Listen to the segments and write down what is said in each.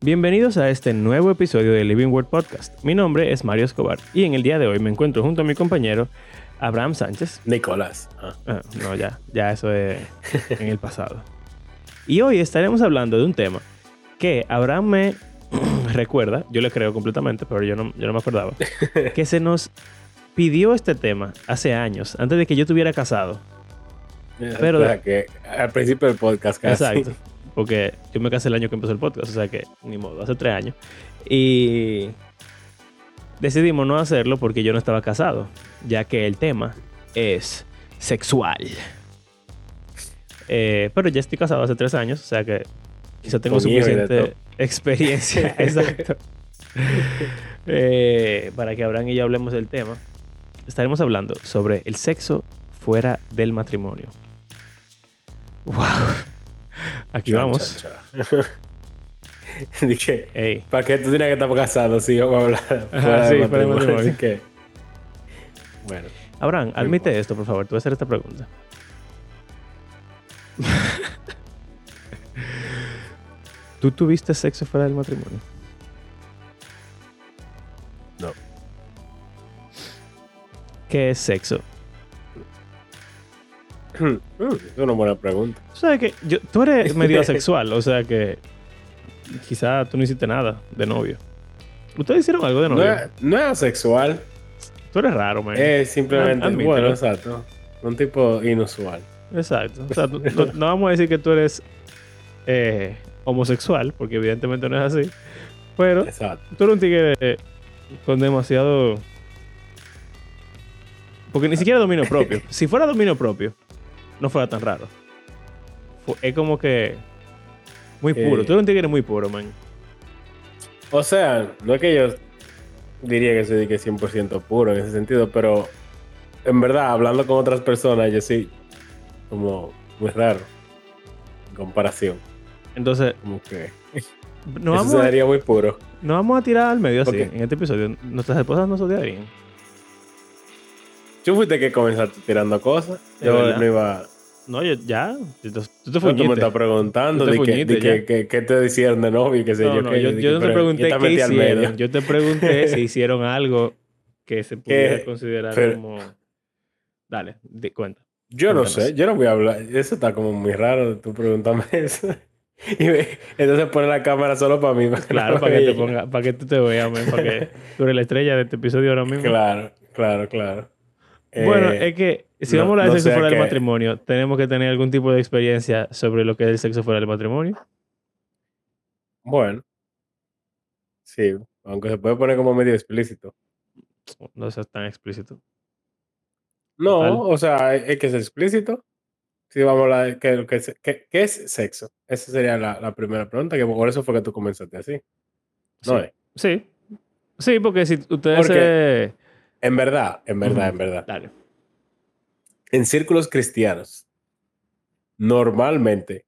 Bienvenidos a este nuevo episodio de Living Word Podcast. Mi nombre es Mario Escobar y en el día de hoy me encuentro junto a mi compañero Abraham Sánchez. Nicolás. Ah. Ah, no, ya, ya eso es en el pasado. Y hoy estaremos hablando de un tema que Abraham me recuerda, yo le creo completamente, pero yo no, yo no me acordaba, que se nos pidió este tema hace años, antes de que yo estuviera casado. Pero, o sea, que al principio del podcast casi. Exacto. Porque yo me casé el año que empezó el podcast, o sea que ni modo, hace tres años. Y decidimos no hacerlo porque yo no estaba casado, ya que el tema es sexual. Eh, pero ya estoy casado hace tres años, o sea que quizá tengo Con hijo y de suficiente experiencia. Exacto. Eh, para que Abraham y yo hablemos del tema. Estaremos hablando sobre el sexo fuera del matrimonio. ¡Wow! Aquí Cha, vamos. Dije. ¿para qué tú tienes que estar casado si yo voy a hablar fuera sí, que, bueno. Abraham, admite esto, por favor. Te voy a hacer esta pregunta. ¿Tú tuviste sexo fuera del matrimonio? No. ¿Qué es sexo? Mm, es una buena pregunta. Tú sabes que yo- tú eres medio asexual, o sea que quizá tú no hiciste nada de novio. ¿Ustedes hicieron algo de No novio? es, no es asexual, Tú eres raro, man. es simplemente, Ad- bueno, exacto. Un tipo inusual. Exacto. O sea, no, no vamos a decir que tú eres eh, homosexual, porque evidentemente no es así. Pero Exacto. tú eres un tigre eh, con demasiado. Porque ni siquiera dominio propio. Si fuera dominio propio, no fuera tan raro. Es como que. Muy Eh. puro. Tú eres un tigre muy puro, man. O sea, no es que yo diría que soy que 100% puro en ese sentido, pero en verdad, hablando con otras personas, yo sí, como muy raro en comparación. Entonces, Como que no eso vamos, a, sería muy puro. no vamos a tirar al medio así en este episodio. Nuestras esposas no se odiarían. Tú fuiste que comenzaste tirando cosas. Yo verdad. no iba. No, yo, ya. Tú te, tú te Tú me estás preguntando de, que, de que, que- que te hicieron de novio y qué sé No, yo. no, yo, no te pregunté qué hicieron. Yo te pregunté si hicieron algo que se pudiera considerar pero- como. Dale, di- cuenta. Yo no sé, yo no voy a hablar. Eso está como muy raro, tú pregúntame eso. Y entonces pone la cámara solo para mí. Claro, para que te ponga, para que tú te veas, man, para que tú eres la estrella de este episodio ahora mismo. Claro, claro, claro. Bueno, Eh, es que si no- vamos a hablar de no sexo fuera del matrimonio, tenemos que tener algún tipo de experiencia sobre lo que es el sexo fuera del matrimonio. Bueno. Sí, aunque se puede poner como medio explícito. No seas tan explícito. No, Total. o sea, es que es explícito. Si vamos a hablar de qué, qué, qué- qué es sexo. Esa sería la, la primera pregunta, que por eso fue que tú comenzaste así. No Sí. es. Sí. Sí, porque si ustedes Porque- se... En verdad, en verdad, en verdad. Dale. En círculos cristianos, normalmente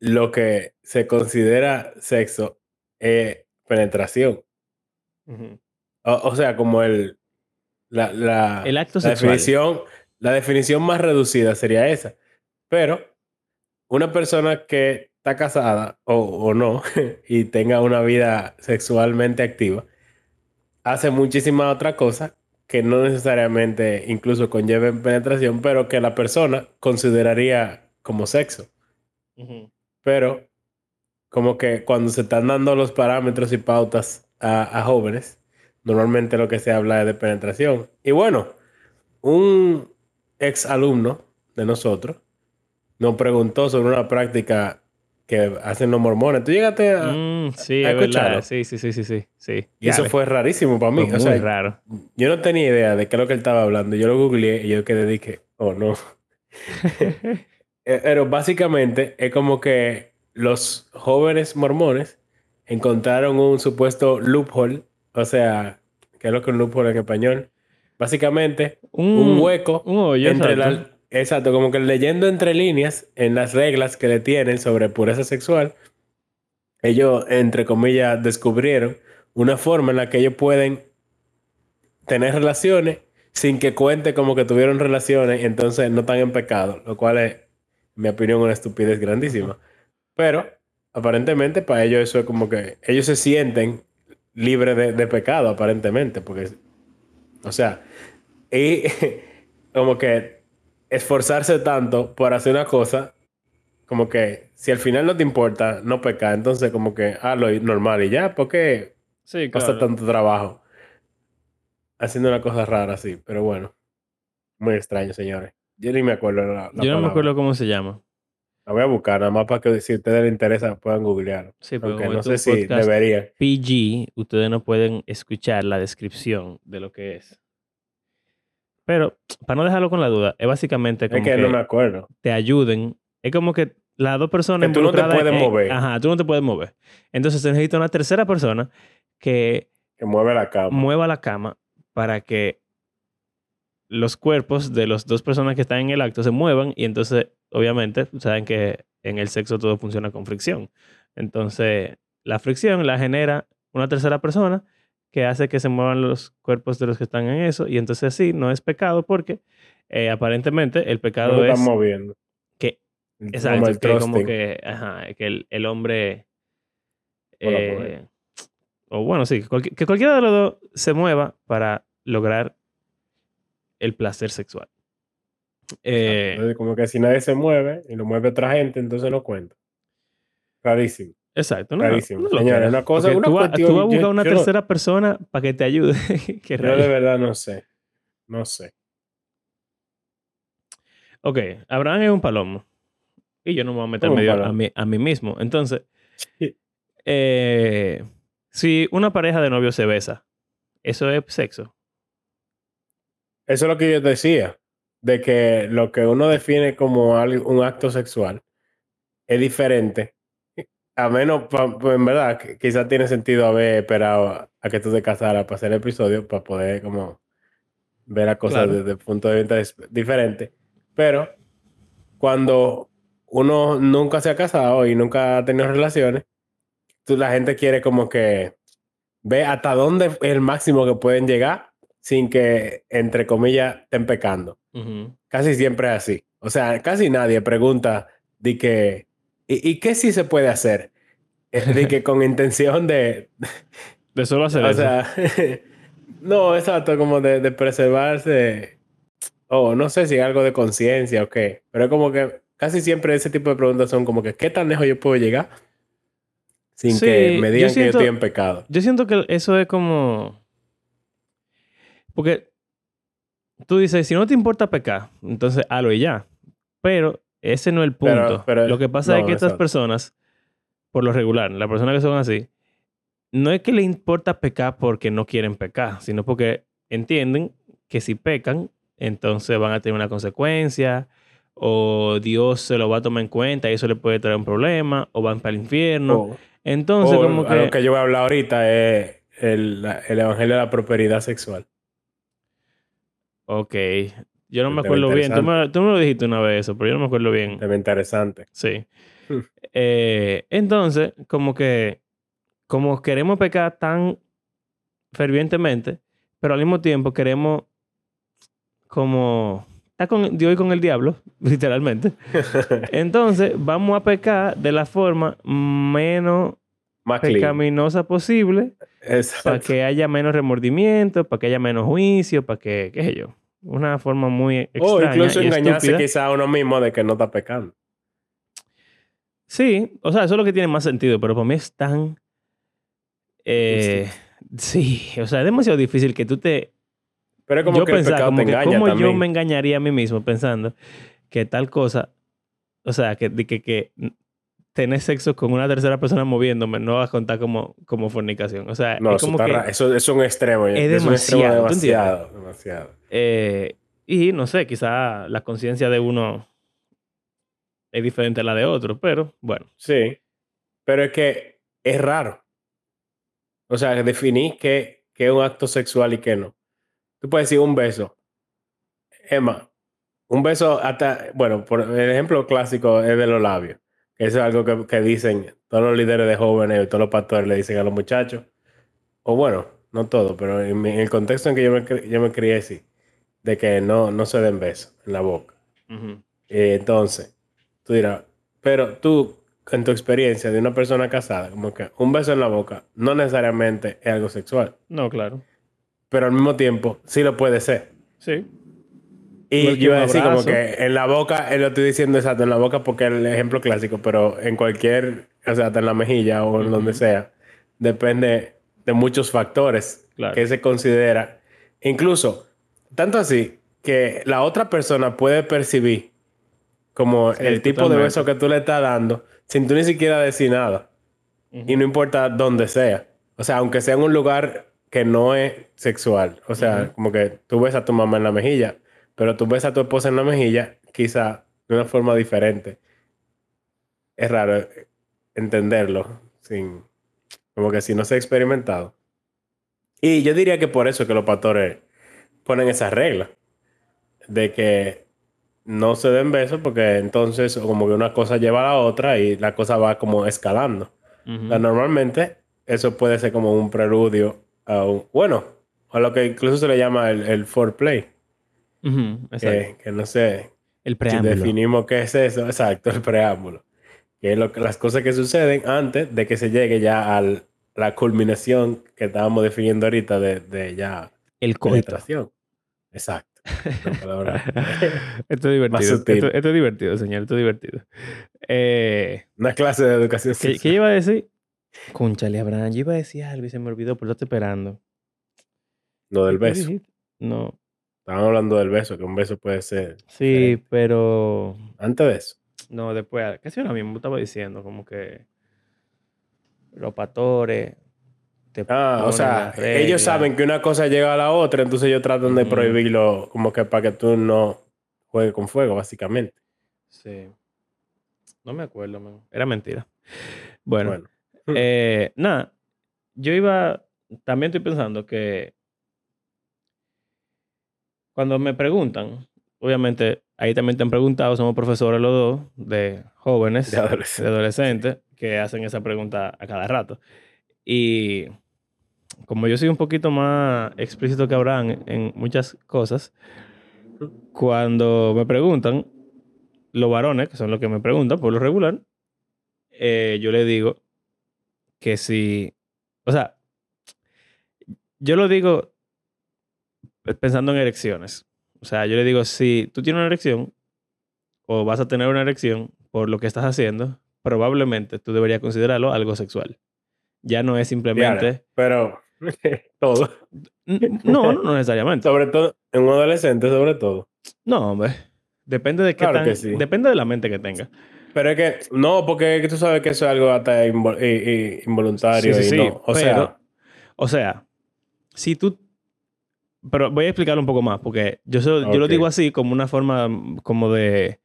lo que se considera sexo es penetración. O, o sea, como el la, la, El acto la sexual. definición, la definición más reducida sería esa. Pero una persona que está casada o, o no y tenga una vida sexualmente activa hace muchísimas otras cosas que no necesariamente incluso conlleven penetración, pero que la persona consideraría como sexo. Pero como que cuando se están dando los parámetros y pautas a, a jóvenes, normalmente lo que se habla es de penetración. Y bueno, un ex alumno de nosotros nos preguntó sobre una práctica que hacen los mormones. ¿Tú llegaste a...? Mm, sí, ¿has es? Sí, sí, sí, sí, sí. sí. Y eso Dale. fue rarísimo para mí. Fue o muy sea, raro. yo no tenía idea de qué es lo que él estaba hablando. Yo lo googleé y yo quedé dije, oh no. Eh, Pero básicamente es como que los jóvenes mormones encontraron un supuesto loophole, o sea, ¿qué es lo que es un loophole en español? Básicamente, un hueco Un hoyo, entre la... Exacto, como que leyendo entre líneas en las reglas que le tienen sobre pureza sexual, ellos, entre comillas, descubrieron una forma en la que ellos pueden tener relaciones sin que cuente como que tuvieron relaciones, entonces no están en pecado, lo cual es, en mi opinión, una estupidez grandísima. Pero aparentemente para ellos eso es como que ellos se sienten libres de, de pecado, aparentemente, porque, o sea, y como que esforzarse tanto por hacer una cosa, como que si al final no te importa no pecar, entonces como que hazlo normal y ya, porque Sí, pasa tanto trabajo haciendo una cosa rara así, pero bueno, muy extraño, señores. Yo ni me acuerdo la, la Yo no me acuerdo cómo se llama. La voy a buscar, nada más para que si a ustedes les interesa puedan googlear. Sí, pero Aunque como no sé si deberían. PG, ustedes no pueden escuchar la descripción de lo que es. Pero, para no dejarlo con la duda, es básicamente como Es que, que, no me acuerdo. te ayuden. Es como que las dos personas Que tú no te puedes en- mover. Ajá, tú no te puedes mover. Entonces se necesita una tercera persona que Que mueve la cama. mueva la cama para que los cuerpos de las dos personas que están en el acto se muevan y entonces, obviamente, saben que en el sexo todo funciona con fricción. Entonces, la fricción la genera una tercera persona que hace que se muevan los cuerpos de los que están en eso y entonces sí, no es pecado porque eh, aparentemente el pecado es están moviendo. que Como Exacto, el que como que, ajá, que el, el hombre... Eh, o bueno, sí, que cualquiera de los dos se mueva para lograr el placer sexual. Eh, Entonces, como que si nadie se mueve y lo mueve otra gente, entonces no cuenta. Rarísimo. Exacto. No, Clarísimo. no creas, una cosa- una tú, cuestión- tú vas a buscar yo- una yo no- tercera persona para que te ayude. Qué Yo de verdad no sé. No sé. Ok, Abraham es un palomo. Y yo no me voy a meter ¿Cómo un medio a mí, a mí mismo. Entonces, eh, si una pareja de novios se besa, ¿eso es sexo? Eso es lo que yo decía. De que lo que uno define como un acto sexual es diferente. A menos, en verdad, quizás tiene sentido haber esperado a, que tú te casaras para hacer el episodio, para poder como ver las cosas Claro. desde el punto de vista diferente. Pero cuando uno nunca se ha casado y nunca ha tenido relaciones, tú, la gente quiere como que ve hasta dónde es el máximo que pueden llegar sin que, entre comillas, estén pecando. Casi siempre es así. O sea, casi nadie pregunta de que, ¿y, y qué sí se puede hacer? Eh, De que con intención de, De solo hacer o eso. sea, no, exacto, como de, de preservarse, o no sé si algo de conciencia o qué, pero es como que casi siempre ese tipo de preguntas son como que, ¿qué tan lejos yo puedo llegar? Sin Sí, que me yo digan que siento- yo estoy en pecado. Yo siento que eso es como. Porque tú dices, si no te importa pecar, entonces hazlo y ya. Pero ese no es el punto. pero- lo que pasa es que estas personas, por lo regular, las personas que son así, no es que le importa pecar porque no quieren pecar, sino porque entienden que si pecan, entonces van a tener una consecuencia, o Dios se lo va a tomar en cuenta y eso le puede traer un problema, o van para el infierno. Entonces, como a lo que... que yo voy a hablar ahorita es el, el evangelio de la prosperidad sexual. Ok. Yo no me acuerdo bien. Tú me, tú me lo dijiste una vez eso, pero yo no me acuerdo bien. Tema interesante. Sí. Hmm. Eh, entonces, como que, como queremos pecar tan fervientemente, pero al mismo tiempo queremos como estar con Dios y con el diablo, literalmente. Entonces, vamos a pecar de la forma menos Más clean. pecaminosa posible Exacto. para que haya menos remordimiento, para que haya menos juicio, para que, qué sé yo, una forma muy extraña O incluso y engañarse estúpida. quizá a uno mismo de que no está pecando. Sí, o sea, eso es lo que tiene más sentido, pero para mí es tan... eh, sí, o sea, es demasiado difícil que tú te... Pero es como yo que pensaba, como te que engaña cómo yo me engañaría a mí mismo pensando que tal cosa, o sea, que, que tener sexo con una tercera persona moviéndome no va a contar como, como fornicación. O sea, No, es eso, como está que... eso es un extremo. es Es, un extremo demasiado, ¿tú demasiado. Demasiado. Eh, y no sé, quizá la conciencia de uno es diferente a la de otro, pero bueno. Sí. Pero es que es raro. O sea, definir qué, qué es un acto sexual y qué no. Tú puedes decir un beso. Emma, un beso hasta, bueno, por el ejemplo clásico es de los labios. Eso es algo que, que dicen todos los líderes de jóvenes, todos los pastores le dicen a los muchachos. O bueno, no todo, pero en, mi- en el contexto en que yo me, yo me crié, sí. De que no, no se den besos en la boca. Eh, entonces, tú dirás, pero tú, en tu experiencia de una persona casada, como que un beso en la boca no necesariamente es algo sexual. No, claro. Pero al mismo tiempo sí lo puede ser. Sí. Y yo iba a decir como que en la boca, él lo estoy diciendo exacto, en la boca porque es el ejemplo clásico, pero en cualquier, o sea, hasta en la mejilla o en donde sea, depende de muchos factores que se considera. Incluso, tanto así, que la otra persona puede percibir como el tipo de beso que tú le estás dando sin tú ni siquiera decir nada. Y no importa dónde sea. O sea, aunque sea en un lugar que no es sexual. O sea, como que tú ves a tu mamá en la mejilla, pero tú ves a tu esposa en la mejilla, quizá de una forma diferente. Es raro entenderlo sin, como que si no se ha experimentado. Y yo diría que por eso que los pastores ponen esa regla de que no se den besos porque entonces como que una cosa lleva a la otra y la cosa va como escalando. normalmente eso puede ser como un preludio a un, bueno, a lo que incluso se le llama el, el foreplay. Que, que, no sé. El preámbulo. Si definimos qué es eso, exacto, el preámbulo. Que es lo que, las cosas que suceden antes de que se llegue ya a la culminación que estábamos definiendo ahorita de, de ya. El coito. Exacto. esto es divertido. Esto, es divertido, señor. Esto es divertido. Eh, Una clase de educación ¿Qué, ¿qué iba a decir? Conchale, Abraham. Yo iba a decir algo y se me olvidó, pero lo estoy esperando. Lo del beso. No. Estaban hablando del beso, que un beso puede ser. Sí, pero. Antes de eso. No, después. Casi ahora mismo estaba diciendo, como que. Los patores ah, o sea, ellos saben que una cosa llega a la otra, entonces ellos tratan de prohibirlo como que para que tú no juegues con fuego, básicamente. Sí. No me acuerdo, era mentira. Bueno, eh, nada, yo iba, también estoy pensando que cuando me preguntan, obviamente ahí también te han preguntado, somos profesores los dos, de jóvenes, de adolescentes que hacen esa pregunta a cada rato. Y como yo soy un poquito más explícito que Abraham en muchas cosas, cuando me preguntan, los varones, que son los que me preguntan por lo regular, eh, yo le digo que si, o sea, yo lo digo pensando en erecciones. O sea, yo le digo, si tú tienes una erección o vas a tener una erección por lo que estás haciendo, probablemente tú deberías considerarlo algo sexual. Ya no es simplemente... pero todo. No, no necesariamente. sobre todo, en un adolescente, sobre todo. No, hombre. Depende de qué tan, Depende de la mente que tenga. Pero es que, no, porque tú sabes que eso es algo hasta involuntario. Sí, sí, y no. O sea. O sea, si tú. Pero voy a explicarlo un poco más, porque yo, yo lo digo así como una forma como de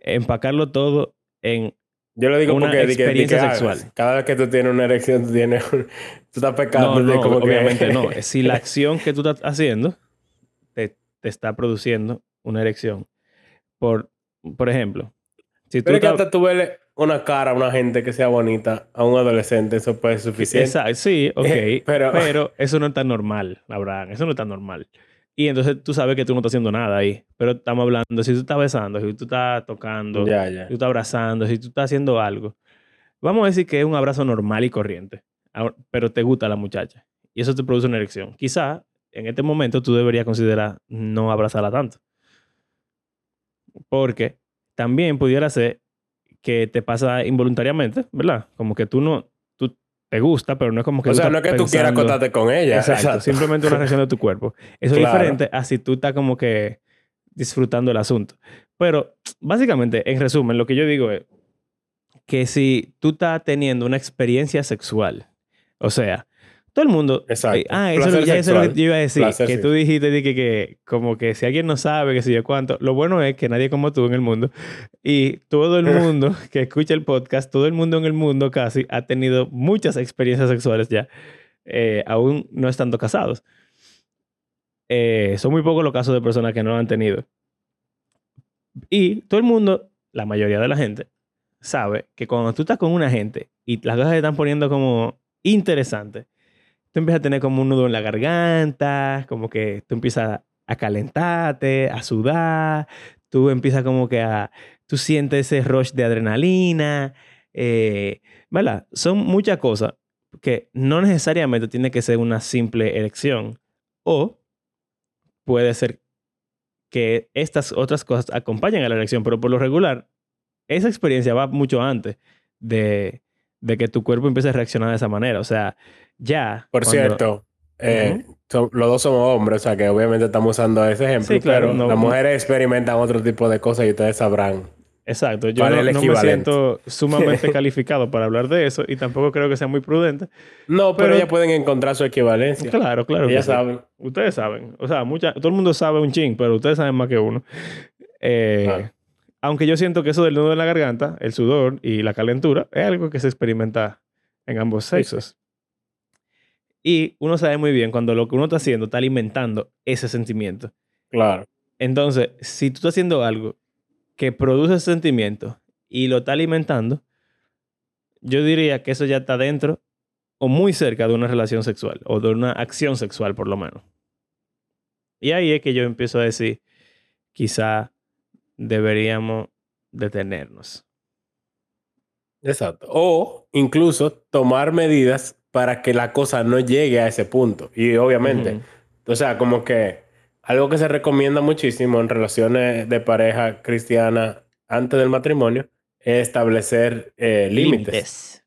empacarlo todo en yo lo digo una porque experiencia sexual. cada vez que tú tienes una erección, tú tienes tú estás pecando. No, como obviamente no. Si la acción que tú estás haciendo te, te, está produciendo una erección. Por, por ejemplo, si tú... Pero que hasta tú ves una cara a una gente que sea bonita, a un adolescente, eso puede ser suficiente. Exacto, sí, ok. pero... pero eso no es tan normal, Abraham. Eso no es tan normal. Y entonces tú sabes que tú no estás haciendo nada ahí. Pero estamos hablando, si tú estás besando, si tú estás tocando, si tú estás abrazando, si tú estás haciendo algo. Vamos a decir que es un abrazo normal y corriente. Pero te gusta la muchacha. Y eso te produce una erección. Quizá en este momento tú deberías considerar no abrazarla tanto. Porque también pudiera ser que te pasa involuntariamente, ¿verdad? Como que tú no, te gusta, pero no es como que... O sea, no es que tú quieras acostarte con ella. Exacto, simplemente una reacción de tu cuerpo. Eso es diferente a si tú estás como que disfrutando el asunto. Pero básicamente, en resumen, lo que yo digo es que si tú estás teniendo una experiencia sexual, o sea, todo el mundo. Exacto. ah, eso, ya eso es lo que yo iba a decir. que tú dijiste que, que, como que si alguien no sabe, que si yo cuánto. Lo bueno es que nadie como tú en el mundo. Y todo el mundo que escucha el podcast, todo el mundo en el mundo casi ha tenido muchas experiencias sexuales ya, eh, aún no estando casados. Eh, son muy pocos los casos de personas que no lo han tenido. Y todo el mundo, la mayoría de la gente, sabe que cuando tú estás con una gente y las cosas se están poniendo como interesantes, tú empiezas a tener como un nudo en la garganta, como que tú empiezas a calentarte, a sudar, tú empiezas como que a, tú sientes ese rush de adrenalina, Eh. Son muchas cosas que no necesariamente tiene que ser una simple elección. O puede ser que estas otras cosas acompañen a la elección, pero por lo regular, esa experiencia va mucho antes de, de que tu cuerpo empiece a reaccionar de esa manera. O sea, ya. Por cierto, eh, los dos somos hombres, o sea que obviamente estamos usando ese ejemplo. claro, pero las mujeres experimentan otro tipo de cosas y ustedes sabrán. Exacto, yo no, me siento sumamente calificado para hablar de eso y tampoco creo que sea muy prudente. No, pero, ellas pueden encontrar su equivalencia. Claro, claro. Ellas saben. Ustedes saben. O sea, mucha, todo el mundo sabe un ching, pero ustedes saben más que uno. Eh, aunque yo siento que eso del nudo en la garganta, el sudor y la calentura, es algo que se experimenta en ambos sexos. Y uno sabe muy bien cuando lo que uno está haciendo está alimentando ese sentimiento. Claro. Entonces, si tú estás haciendo algo que produce ese sentimiento y lo está alimentando, yo diría que eso ya está dentro o muy cerca de una relación sexual o de una acción sexual por lo menos. Y ahí es que yo empiezo a decir, quizá deberíamos detenernos. Exacto. O incluso tomar medidas para que la cosa no llegue a ese punto. Y obviamente, o sea, como que algo que se recomienda muchísimo en relaciones de pareja cristiana antes del matrimonio es establecer eh, límites.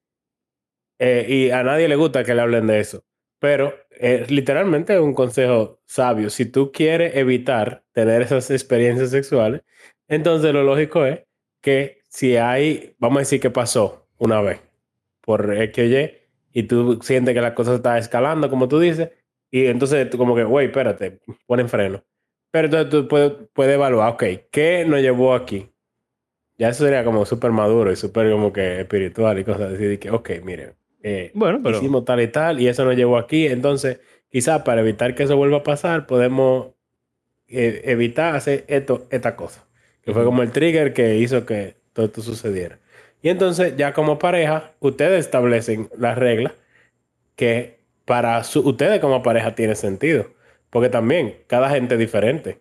Eh, y a nadie le gusta que le hablen de eso. Pero es literalmente un consejo sabio. Si tú quieres evitar tener esas experiencias sexuales, entonces lo lógico es que si hay, vamos a decir que pasó una vez por X o Y, y tú sientes que la cosa está escalando, como tú dices, y entonces tú como que, güey, espérate, ponen freno. Pero entonces tú puedes, puedes evaluar, ok, ¿qué nos llevó aquí? Ya eso sería como súper maduro y súper como que espiritual y cosas así, que, ok, mire, eh, bueno, pero... hicimos tal y tal y eso nos llevó aquí, entonces quizás para evitar que eso vuelva a pasar, podemos eh, evitar hacer esto, esta cosa. Que fue como el trigger que hizo que todo esto sucediera. Y entonces, ya como pareja, ustedes establecen las reglas que para ustedes como pareja tiene sentido. Porque también cada gente es diferente.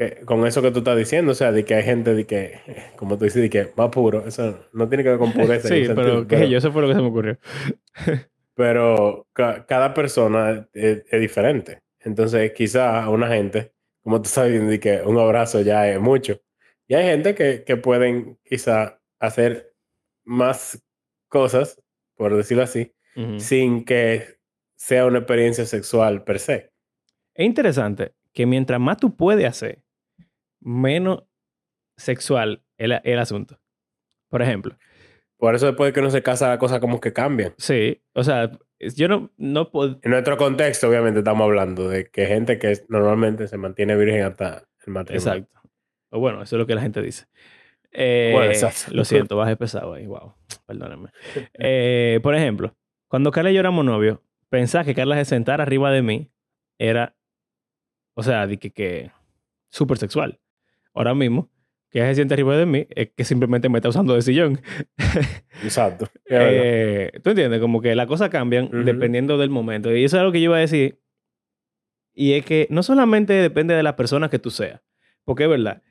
Eh, con eso que tú estás diciendo, o sea, de que hay gente de que, como tú dices, de que más puro, eso no tiene que ver con pureza. sí, pero, que yo, eso fue lo que se me ocurrió. pero cada persona es, diferente. Entonces, quizá a una gente, como tú sabes, de que un abrazo ya es mucho. Y hay gente que, que pueden quizá hacer más cosas, por decirlo así, sin que sea una experiencia sexual per se. Es interesante que mientras más tú puedes hacer, menos sexual es el, asunto. Por ejemplo. Por eso después de que uno se casa, las cosas como que cambian. Sí, o sea, yo no, no puedo... En nuestro contexto, obviamente, estamos hablando de que gente que normalmente se mantiene virgen hasta el matrimonio. Exacto. O bueno, eso es lo que la gente dice. Eh, lo siento, bajé pesado ahí, wow, perdóname. Eh, por ejemplo, cuando Carla y yo éramos novios, pensar que Carla se sentara arriba de mí era, o sea, de que, que súper sexual. Ahora mismo, que se siente arriba de mí es que simplemente me está usando de sillón. Exacto. Eh, ¿Tú entiendes? Como que las cosas cambian dependiendo del momento. Y eso es algo que yo iba a decir. Y es que no solamente depende de la persona que tú seas, porque es verdad.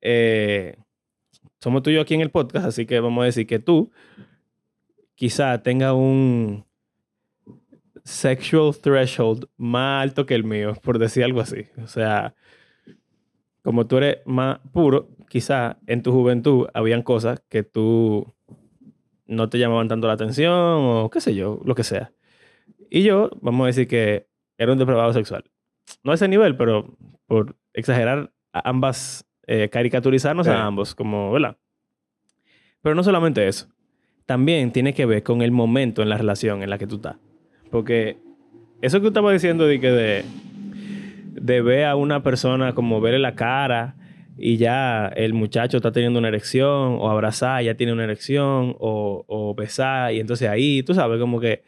Eh, somos tú y yo aquí en el podcast, así que vamos a decir que tú quizá tenga un sexual threshold más alto que el mío, por decir algo así. O sea, como tú eres más puro, quizá en tu juventud habían cosas que tú no te llamaban tanto la atención o qué sé yo, lo que sea. Y yo, vamos a decir que era un depravado sexual. No a ese nivel, pero por exagerar ambas eh, caricaturizarnos a ambos, como, ¿verdad? Pero no solamente eso. También tiene que ver con el momento en la relación en la que tú estás. Porque eso que tú estabas diciendo de que de, de ver a una persona como verle la cara y ya el muchacho está teniendo una erección, o abrazar, ya tiene una erección, o, o besar, y entonces ahí, tú sabes, como que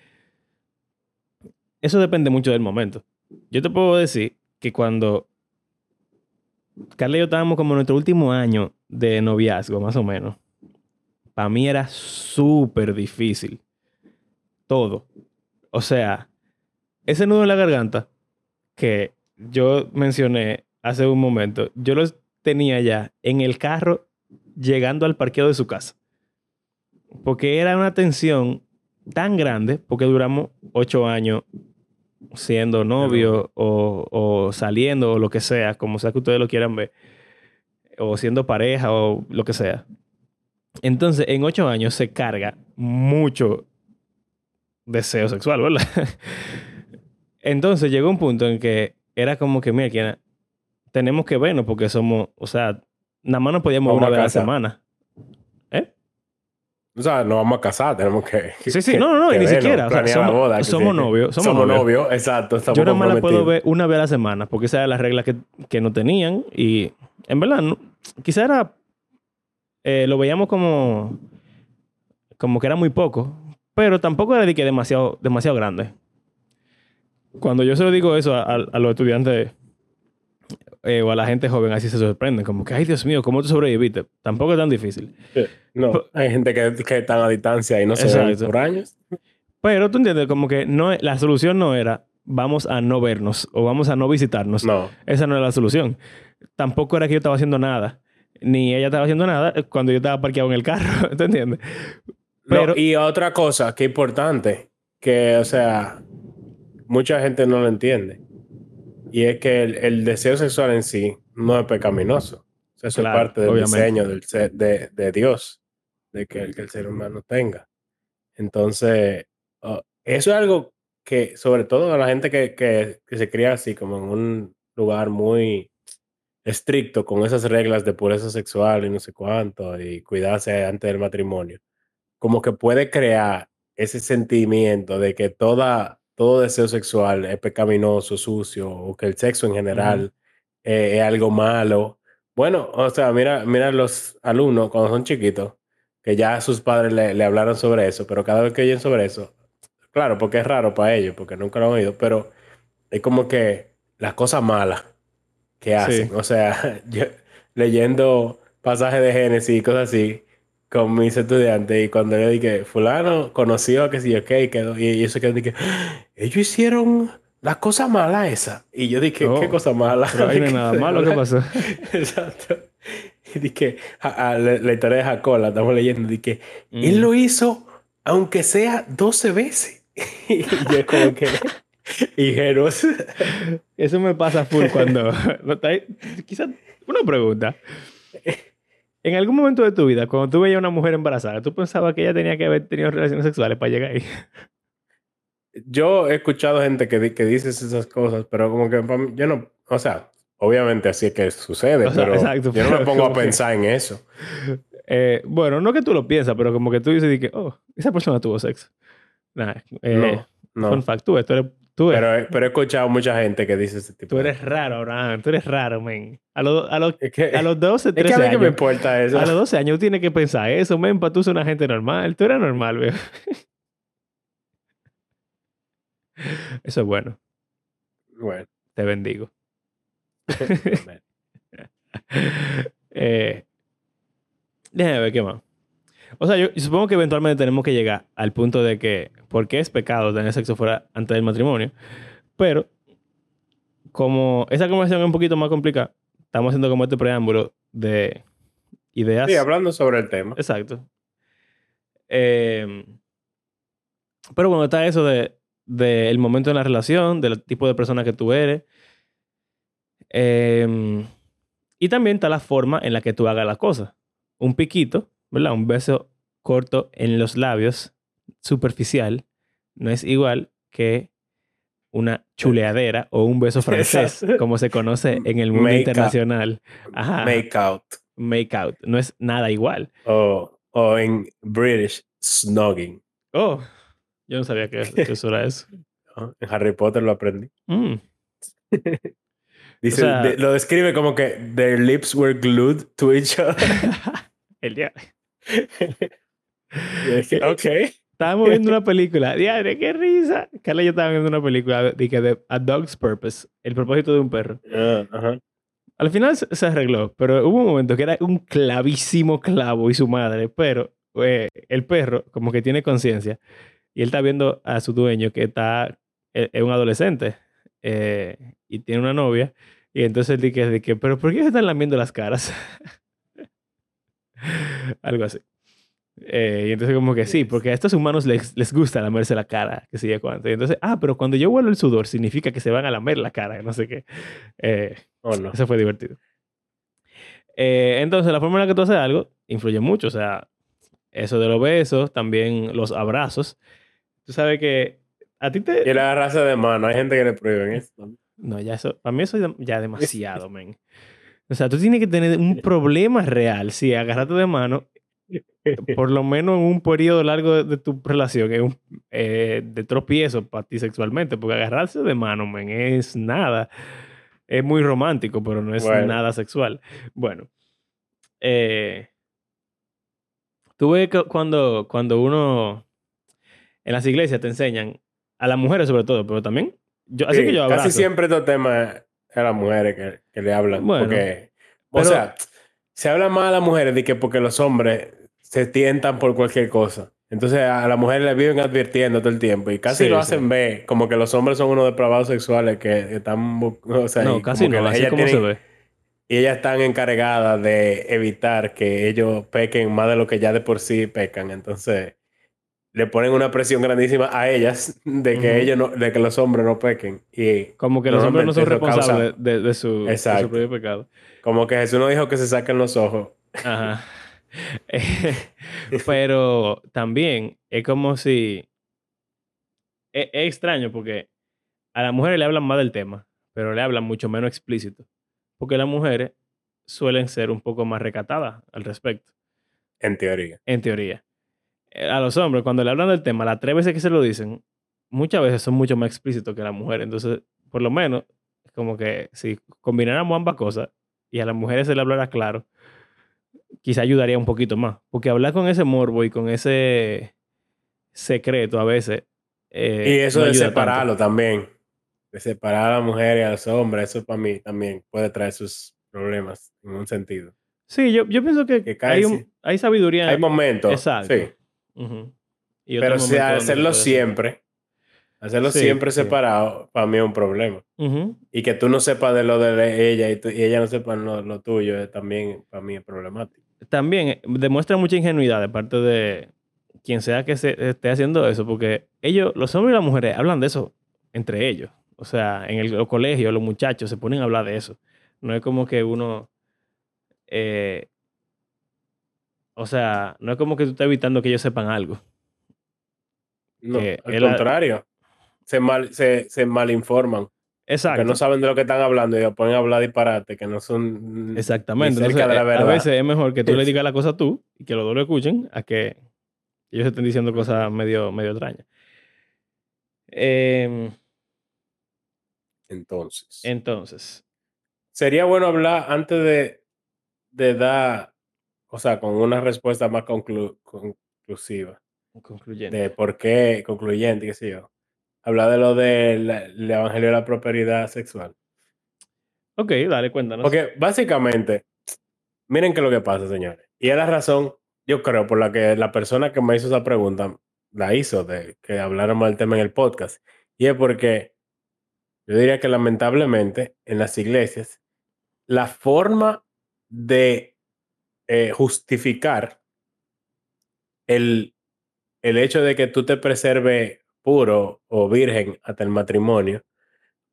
eso depende mucho del momento. Yo te puedo decir que cuando Carla y yo estábamos como en nuestro último año de noviazgo, más o menos. Para mí era súper difícil. Todo. O sea, ese nudo en la garganta que yo mencioné hace un momento, yo lo tenía ya en el carro llegando al parqueo de su casa. Porque era una tensión tan grande, porque duramos ocho años siendo novio o, o saliendo o lo que sea, como sea que ustedes lo quieran ver, o siendo pareja o lo que sea. Entonces, en ocho años se carga mucho deseo sexual, ¿verdad? Entonces llegó un punto en que era como que, mira, tenemos que vernos porque somos, o sea, nada más nos podíamos ver una vez a la semana. ¿Eh? O sea, nos vamos a casar, tenemos que. Sí, sí, no, no, no, ni siquiera. O sea, somos, somos novios. Somos, novios, exacto. Yo nada más la puedo ver una vez a la semana porque esa era la regla que, que no tenían y en verdad, no, quizá era. Eh, lo veíamos como. Como que era muy poco, pero tampoco era de que demasiado, demasiado grande. Cuando yo se lo digo eso a, los estudiantes eh, o a la gente joven, así se sorprenden, como que, ay Dios mío, ¿cómo tú sobreviviste? Tampoco es tan difícil. No, hay gente que, que están a distancia y no se ven por años. Pero tú entiendes, como que no, la solución no era vamos a no vernos o vamos a no visitarnos. No. Esa no era la solución. Tampoco era que yo estaba haciendo nada, ni ella estaba haciendo nada cuando yo estaba parqueado en el carro, ¿tú entiendes? Pero... y otra cosa que es importante, que, o sea, mucha gente no lo entiende. Y es que el, deseo sexual en sí no es pecaminoso. eso es parte del diseño del de, de, Dios, de que, el ser humano tenga. Entonces, oh, eso es algo que, sobre todo a la gente que, que, que, se cría así, como en un lugar muy estricto, con esas reglas de pureza sexual y no sé cuánto, y cuidarse antes del matrimonio, como que puede crear ese sentimiento de que toda todo deseo sexual es pecaminoso, sucio, o que el sexo en general eh, es algo malo. Bueno, o sea, mira, mira los alumnos cuando son chiquitos, que ya sus padres le, hablaron sobre eso, pero cada vez que oyen sobre eso, claro, porque es raro para ellos, porque nunca lo han oído, pero es como que las cosas malas que hacen. O sea, yo leyendo pasajes de Génesis y cosas así, con mis estudiantes y cuando le dije, fulano conoció que sí, ok, quedó, y ellos se quedaron, dije, ellos hicieron la cosa mala esa. Y yo dije, ¿qué cosa mala? no hay nada malo, ¿qué pasó? Exacto. Y dije, la, historia de Jacob, la estamos leyendo, dije, él mm. lo hizo aunque sea 12 veces. y yo como que... Hijeros. Eso me pasa full cuando... Quizás una pregunta. En algún momento de tu vida, cuando tú veías a una mujer embarazada, ¿tú pensabas que ella tenía que haber tenido relaciones sexuales para llegar ahí? Yo he escuchado gente que, que dice esas cosas, pero como que yo no, o sea, obviamente así es que sucede, pero yo no me pongo a pensar en eso. Eh, bueno, no que tú lo piensas, pero como que tú dices que, oh, esa persona tuvo sexo. Nah, eh, no, no. Fun fact, tú, esto eres pero, pero he escuchado mucha gente que dice ese tipo. Tú eres raro, Abraham. Tú eres raro, men. A, lo, a, lo, a los 12, 13 es que a mí me importa eso. A los 12 años tienes que pensar eso, men. Para tú ser una gente normal. Tú eres normal, veo. Eso es bueno. Bueno. Te bendigo. eh, déjame ver qué más. O sea, yo, supongo que eventualmente tenemos que llegar al punto de que, ¿por qué es pecado tener sexo fuera antes del matrimonio? Pero, como esa conversación es un poquito más complicada, estamos haciendo como este preámbulo de ideas. Sí, hablando sobre el tema. Exacto. Em, pero bueno, está eso de, de, el momento de la relación, del tipo de persona que tú eres. Em, y también está la forma en la que tú hagas las cosas. Un piquito ¿verdad? Un beso corto en los labios, superficial, no es igual que una chuleadera o un beso francés, como se conoce en el mundo internacional. Make out. Make out. No es nada igual. O, o en British, snogging. Oh, yo no sabía que, eso era eso. En Harry Potter lo aprendí. Mm. Dice, lo describe como que their lips were glued to each other. el día. Ok. Estábamos viendo una película. Diadre, qué risa. Carla y yo estábamos viendo una película de, de A Dog's Purpose. El propósito de un perro. Ah, Al final se, arregló, pero hubo un momento que era un clavísimo clavo y su madre, pero eh, el perro como que tiene conciencia y él está viendo a su dueño que está, e, es, un adolescente eh, y tiene una novia y entonces él dice que, pero ¿por qué se están lamiendo las caras? Algo así. Eh, y entonces como que sí, porque a estos humanos les, les gusta lamerse la cara, que sé cuánto. Y entonces, ah, pero cuando yo huelo el sudor significa que se van a lamer la cara, no sé qué. Eh, Oh, no. Eso fue divertido. Eh, entonces, la forma en la que tú haces algo influye mucho. O sea, eso de los besos, también los abrazos. Tú sabes que a ti te... Y la raza de mano, hay gente que le prohíben eso. No, ya eso, para mí eso es ya demasiado, men. O sea, tú tienes que tener un problema real si agarrarte de mano, por lo menos en un periodo largo de, de tu relación, es un, eh, de tropiezo para ti sexualmente, porque agarrarse de mano, men, es nada. Es muy romántico, pero no es Bueno. nada sexual. Bueno, eh, tú ves que cuando, cuando uno en las iglesias te enseñan, a las mujeres sobre todo, pero también, yo, así Sí, que yo abrazo. Casi siempre estos temas a las mujeres que, que le hablan. Bueno, porque, o pero- sea, se habla más a las mujeres de que porque los hombres se tientan por cualquier cosa. Entonces a las mujeres le viven advirtiendo todo el tiempo y casi Sí, lo sí. hacen ver como que los hombres son unos depravados sexuales que están, bu- o sea, no, casi como que no, así como se tienen- ve. Y ellas están encargadas de evitar que ellos pequen más de lo que ya de por sí pecan. Entonces, le ponen una presión grandísima a ellas de que ellos no, de que los hombres no pequen. Y Como que los hombres no son responsables de, de su, de su Exacto. propio pecado. como que Jesús no dijo que se saquen los ojos. Ajá. Pero también es como si. Es, es extraño porque a las mujeres le hablan más del tema, pero le hablan mucho menos explícito. Porque las mujeres suelen ser un poco más recatadas al respecto, En teoría. en teoría. Eh, A los hombres, cuando le hablan del tema, las tres veces que se lo dicen, muchas veces son mucho más explícitos que las mujeres. Entonces, por lo menos, como que si combináramos ambas cosas y a las mujeres se le hablara claro, quizá ayudaría un poquito más. Porque hablar con ese morbo y con ese secreto a veces. eh, y eso no de tanto. separarlo también. De separar a las mujeres y a los hombres, eso para mí también puede traer sus problemas en un sentido. Sí, yo, yo pienso que, hay, un- hay sabiduría. Hay momentos. Exacto. Sí. Y Pero si hacerlo siempre, hacerlo Sí, siempre sí. separado, para mí es un problema. Y que tú no sepas de lo de ella y, tú- y ella no sepa lo, lo tuyo, eh, también para mí es problemático. También eh, demuestra mucha ingenuidad de parte de quien sea que se esté haciendo eso, porque ellos, los hombres y las mujeres, hablan de eso entre ellos. O sea, en el, los colegios, los muchachos se ponen a hablar de eso. No es como que uno. eh, o sea, no es como que tú estés evitando que ellos sepan algo. No, Que al contrario. Se, mal, se, se malinforman. Exacto. Que no saben de lo que están hablando y se ponen a hablar disparate, que no son Exactamente. cerca Entonces, de la eh, verdad. a veces es mejor que tú le digas la cosa tú y que los dos lo escuchen a que ellos estén diciendo cosas medio, medio extrañas. Em, Entonces, entonces, sería bueno hablar antes de, de dar, o sea, con una respuesta más conclu- conclusiva, concluyendo. de por qué, concluyente, qué sé yo. Hablar de lo del el evangelio de la propiedad sexual. Ok, dale, cuéntanos. Porque básicamente, miren qué es lo que pasa, señores. Y es la razón, yo creo, por la que la persona que me hizo esa pregunta la hizo, de que habláramos del tema en el podcast. Y es porque yo diría que lamentablemente en las iglesias, la forma de eh, justificar el, el hecho de que tú te preserves puro o virgen hasta el matrimonio,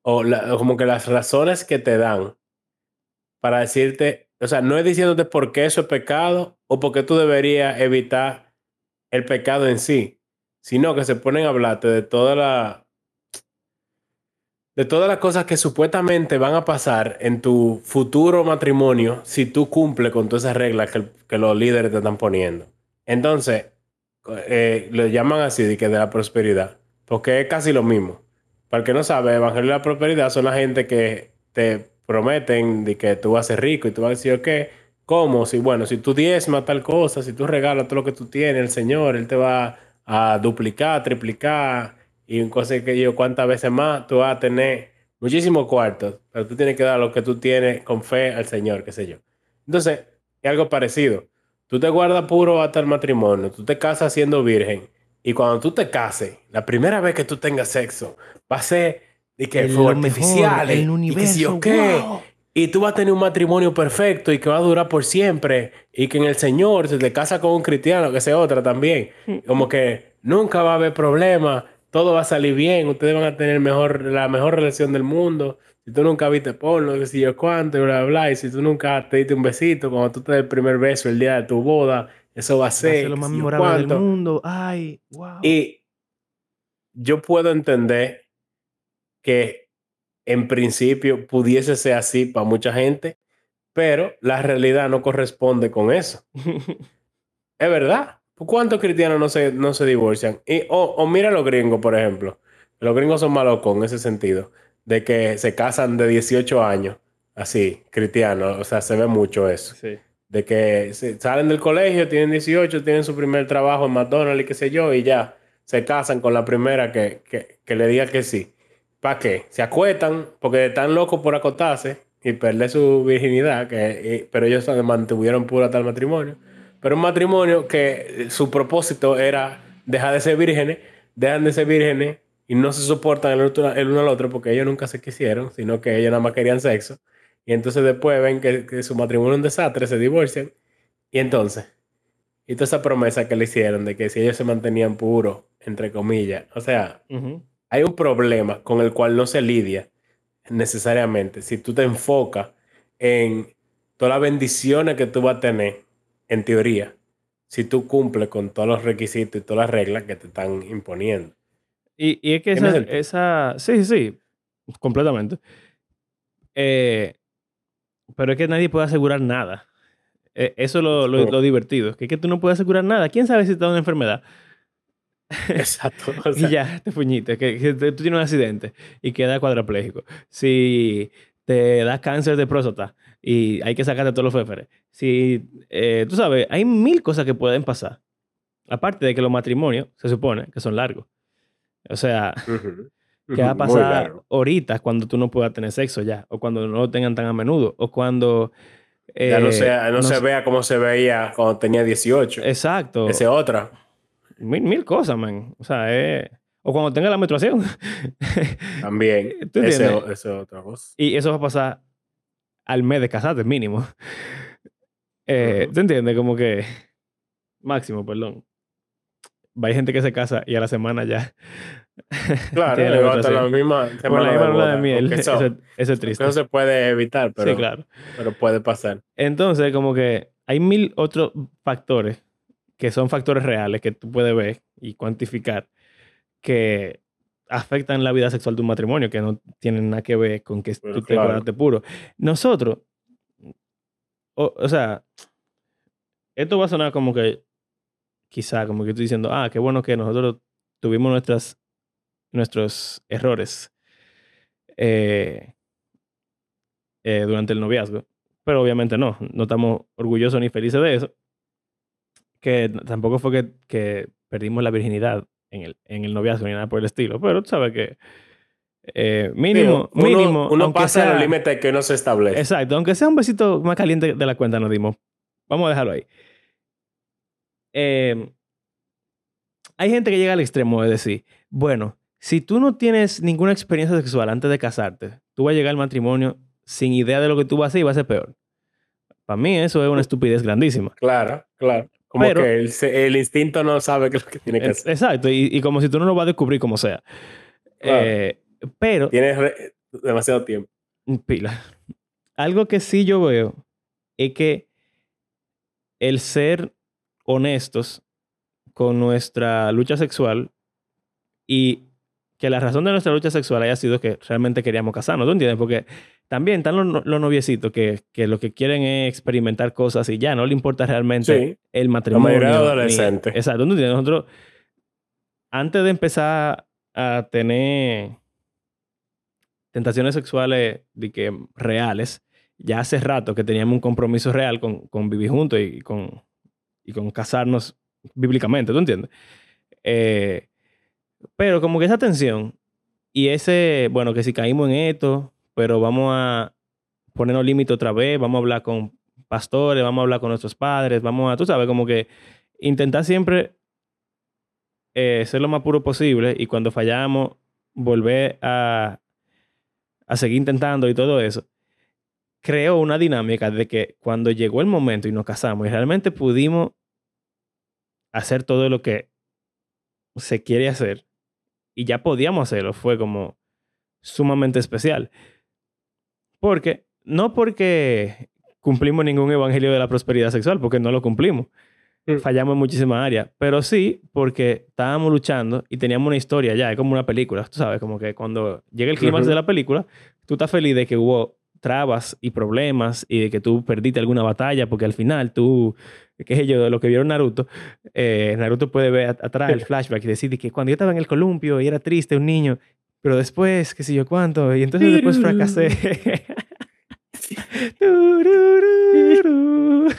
o, como que las razones que te dan para decirte, o sea, no es diciéndote por qué eso es pecado o por qué tú deberías evitar el pecado en sí, sino que se ponen a hablarte de toda la de todas las cosas que supuestamente van a pasar en tu futuro matrimonio si tú cumples con todas esas reglas que, los líderes te están poniendo. Entonces, eh, lo llaman así, de que de la prosperidad, porque es casi lo mismo. Para el que no sabe, Evangelio de la Prosperidad son la gente que te prometen de que tú vas a ser rico y tú vas a decir, ok, ¿cómo? Si, bueno, si tú diezmas tal cosa, si tú regalas todo lo que tú tienes, el Señor, Él te va a duplicar, triplicar y un cosa que yo, cuántas veces más tú vas a tener muchísimos cuartos, pero tú tienes que dar lo que tú tienes con fe al Señor, qué sé yo. Entonces, es algo parecido. Tú te guardas puro hasta el matrimonio, tú te casas siendo virgen y cuando tú te cases, la primera vez que tú tengas sexo, va a ser de que mejor, artificial el y que si universo, qué, wow. y tú vas a tener un matrimonio perfecto y que va a durar por siempre y que en el Señor se te casa con un cristiano, que sea otra también. Como que nunca va a haber problema, todo va a salir bien, ustedes van a tener mejor, la mejor relación del mundo. Si tú nunca viste porno, si yo cuánto, y bla, bla, bla, y si tú nunca te diste un besito cuando tú te das el primer beso el día de tu boda, eso va a ser, Va a ser lo más memorable del mundo. Ay, wow. Y yo puedo entender que en principio pudiese ser así para mucha gente, pero la realidad no corresponde con eso. es verdad. ¿Cuántos cristianos no se, no se divorcian? Y, o, o mira los gringos, por ejemplo. Los gringos son malos con ese sentido, de que se casan de 18 años, así, cristianos. O sea, se ve mucho eso. Sí. De que se- salen del colegio, tienen 18, tienen su primer trabajo en McDonald's y qué sé yo, y ya se casan con la primera que, que, que le diga que sí. ¿Para qué? Se acuestan porque están locos por acotarse y perder su virginidad, que, y- pero ellos se mantuvieron pura hasta el matrimonio. Pero un matrimonio que su propósito era dejar de ser vírgenes, dejan de ser vírgenes y no se soportan el, otro- el uno al otro porque ellos nunca se quisieron, sino que ellos nada más querían sexo. Y entonces después ven que, que su matrimonio es un desastre, se divorcian. Y entonces, y toda esa promesa que le hicieron de que si ellos se mantenían puros, entre comillas, o sea, hay un problema con el cual no se lidia necesariamente. Si tú te enfocas en todas las bendiciones que tú vas a tener, en teoría, si tú cumples con todos los requisitos y todas las reglas que te están imponiendo. Y, y es que ¿Tiene esa, esa... Sí, sí. Completamente. Eh, pero es que nadie puede asegurar nada. Eh, eso es lo, lo- divertido. Que es que tú no puedes asegurar nada. ¿Quién sabe si te da una enfermedad? Exacto. O sea, y ya, te fuñiste. Que, que tú tienes un accidente y quedas cuadrapléjico. Si te da cáncer de próstata y hay que sacarte todos los féferes. Si, eh, tú sabes, hay mil cosas que pueden pasar. Aparte de que los matrimonios se supone que son largos. O sea, ¿qué va a pasar ahorita cuando tú no puedas tener sexo ya? O cuando no lo tengan tan a menudo. O cuando... Ya no, eh, sea, no, se se- vea como se veía cuando tenía 18. Exacto. Esa es otra. Mil, mil cosas, man. O sea, eh, O cuando tenga la menstruación. También. Esa es otra cosa. y eso va a pasar al mes de casarte, mínimo. Eh, Ujú. ¿Tú entiendes? Como que... Máximo, perdón. Hay gente que se casa y a la semana ya... Claro, la le va a estar la misma semana la de misma de boda, miel. Eso, Eso, eso es triste. no se puede evitar, pero, sí, claro. pero puede pasar. Entonces, como que hay mil otros factores que son factores reales que tú puedes ver y cuantificar que afectan la vida sexual de un matrimonio, que no tienen nada que ver con que Pero tú te guardaste puro. Nosotros, o, o sea, esto va a sonar como que, quizá, como que estoy diciendo, ah, qué bueno que nosotros tuvimos nuestras, nuestros errores eh, eh, durante el noviazgo. Pero obviamente no, no estamos orgullosos ni felices de eso. Que tampoco fue que, que perdimos la virginidad en el, en el noviazgo ni nada por el estilo. Pero tú sabes que eh, mínimo, uno, mínimo. uno pasa sea- el límite que no se establece. Exacto, aunque sea un besito más caliente de la cuenta nos dimos. Vamos a dejarlo ahí. Eh, hay gente que llega al extremo de decir, bueno, si tú no tienes ninguna experiencia sexual antes de casarte, tú vas a llegar al matrimonio sin idea de lo que tú vas a hacer y va a ser peor. Para mí eso es una estupidez grandísima. Claro, claro. Como Pero- que el, el instinto no sabe qué es lo que tiene que hacer. Exacto, y, y como si tú no lo vas a descubrir como sea. Claro. Eh, pero Tienes re- demasiado tiempo. Pila. Algo que sí yo veo es que el ser honestos con nuestra lucha sexual y que la razón de nuestra lucha sexual haya sido que realmente queríamos casarnos, ¿tú entiendes? Porque también están los, los noviecitos que, que lo que quieren es experimentar cosas y ya no le importa realmente Sí. el matrimonio. ni- adolescentes. Exacto, ¿tú entiendes? Nosotros, antes de empezar a tener tentaciones sexuales de que reales, ya hace rato que teníamos un compromiso real con, con vivir juntos y con, y con casarnos bíblicamente, ¿tú entiendes? Eh, pero como que esa tensión y ese, bueno, que si caímos en esto, pero vamos a ponernos límite otra vez, vamos a hablar con pastores, vamos a hablar con nuestros padres, vamos a, tú sabes, como que intentar siempre eh, ser lo más puro posible y cuando fallamos, volver a, a seguir intentando y todo eso. creó una dinámica de que cuando llegó el momento y nos casamos y realmente pudimos hacer todo lo que se quiere hacer y ya podíamos hacerlo, fue como sumamente especial. Porque, no porque cumplimos ningún evangelio de la prosperidad sexual, porque no lo cumplimos. Mm. Fallamos en muchísimas áreas, pero sí porque estábamos luchando y teníamos una historia ya, es como una película, tú sabes, como que cuando llega el clímax de la película, tú estás feliz de que hubo trabas y problemas y de que tú perdiste alguna batalla, porque al final tú, qué sé yo, lo que vieron Naruto, eh, Naruto puede ver atrás el flashback y decir que cuando yo estaba en el columpio y era triste, un niño, pero después, qué sé yo cuánto, y entonces después fracasé.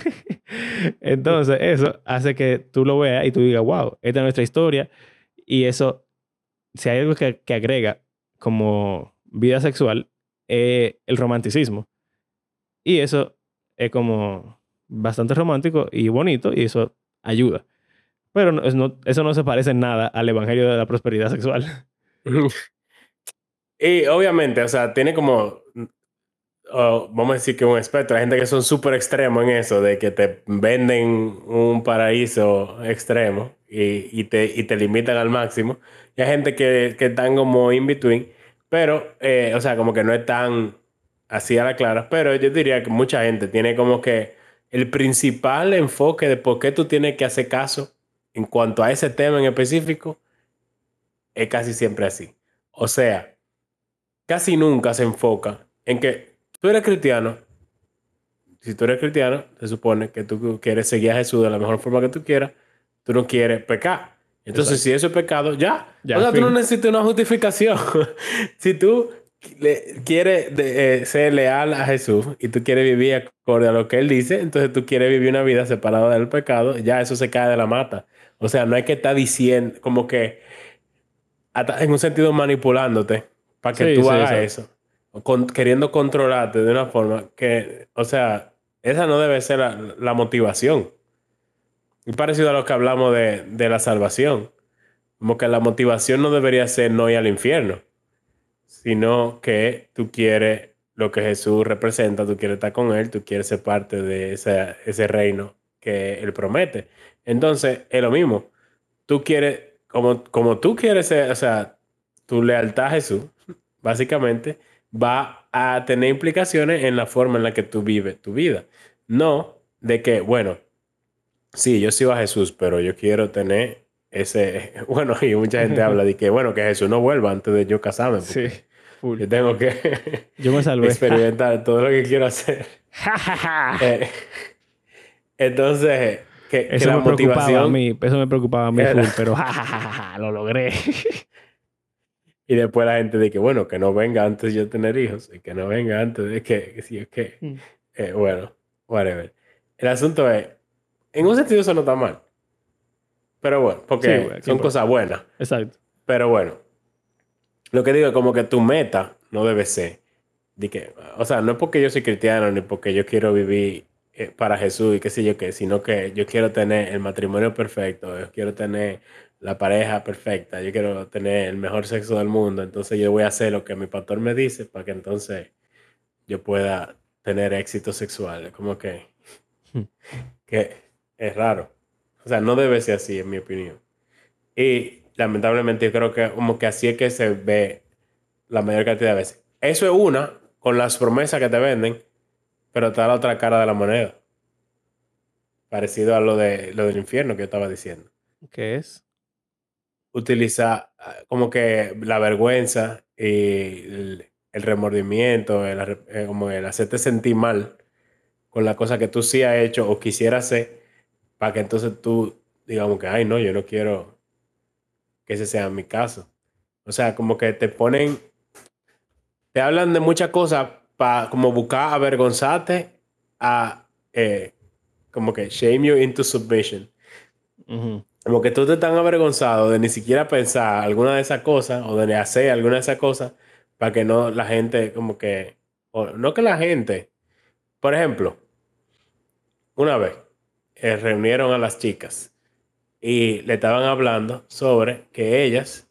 entonces, eso hace que tú lo veas y tú digas, wow, esta es nuestra historia. Y eso, si hay algo que, que agrega como vida sexual, es el romanticismo. Y eso es como bastante romántico y bonito y eso ayuda. Pero eso no se parece en nada al Evangelio de la Prosperidad Sexual. y obviamente, o sea, tiene como, vamos a decir que un espectro. Hay gente que son súper extremos en eso, de que te venden un paraíso extremo y, te, y te limitan al máximo. Y hay gente que, que están como in between. Pero, eh, o sea, como que no es tan así a la clara. Pero yo diría que mucha gente tiene como que el principal enfoque de por qué tú tienes que hacer caso en cuanto a ese tema en específico es casi siempre así. O sea, casi nunca se enfoca en que tú eres cristiano. Si tú eres cristiano, se supone que tú quieres seguir a Jesús de la mejor forma que tú quieras. Tú no quieres pecar. Entonces, si eso es pecado, ya. o sea, tú no necesitas una justificación. si tú quieres eh, ser leal a Jesús y tú quieres vivir acorde a lo que Él dice, entonces tú quieres vivir una vida separada del pecado, ya eso se cae de la mata. O sea, no hay que estar diciendo, como que, en un sentido manipulándote para que tú hagas eso. Queriendo controlarte de una forma que, o sea, esa no debe ser la, motivación. Y parecido a lo que hablamos de, de, la salvación. Como que la motivación no debería ser no ir al infierno, sino que tú quieres lo que Jesús representa, tú quieres estar con Él, tú quieres ser parte de ese, ese reino que Él promete. Entonces, es lo mismo. Tú quieres, como, como tú quieres ser, o sea, tu lealtad a Jesús, básicamente, va a tener implicaciones en la forma en la que tú vives tu vida. No de que, bueno, sí, yo sigo a Jesús, pero yo quiero tener ese, bueno, y mucha gente habla de que, bueno, que Jesús no vuelva antes de yo casarme. Sí. Yo tengo que yo me salvé. experimentar todo lo que quiero hacer. Eh, entonces, que, eso la me motivación... A mí, eso me preocupaba a mí, pero lo logré. Y después la gente dice, bueno, que no venga antes de yo tener hijos y que no venga antes de que, si es que, mm. eh, bueno, whatever. El asunto es, en un sentido eso no está mal. Pero bueno, porque son cosas buenas. Exacto. Pero bueno, lo que digo es como que tu meta no debe ser. De que, o sea, no es porque yo soy cristiano ni porque yo quiero vivir eh, para Jesús y qué sé yo qué, sino que yo quiero tener el matrimonio perfecto, yo quiero tener la pareja perfecta, yo quiero tener el mejor sexo del mundo, entonces yo voy a hacer lo que mi pastor me dice para que entonces yo pueda tener éxito sexual. Como que, que es raro. O sea, no debe ser así, en mi opinión. Y lamentablemente yo creo que como que así es que se ve la mayor cantidad de veces. Eso es una, con las promesas que te venden, pero está la otra cara de la moneda. Parecido a lo, de, lo del infierno que yo estaba diciendo. ¿Qué es? Utiliza ah, como que la vergüenza y el, remordimiento, el, eh, como el hacerte sentir mal con la cosa que tú sí has hecho o quisieras hacer para que entonces tú digamos que, ay, no, yo no quiero que ese sea mi caso. O sea, como que te ponen, te hablan de muchas cosas para como buscar avergonzarte a, eh, como que shame you into submission. Como que tú te están avergonzado de ni siquiera pensar alguna de esas cosas o de hacer alguna de esas cosas para que no la gente, como que, o no que la gente, por ejemplo, una vez, eh, reunieron a las chicas y le estaban hablando sobre que ellas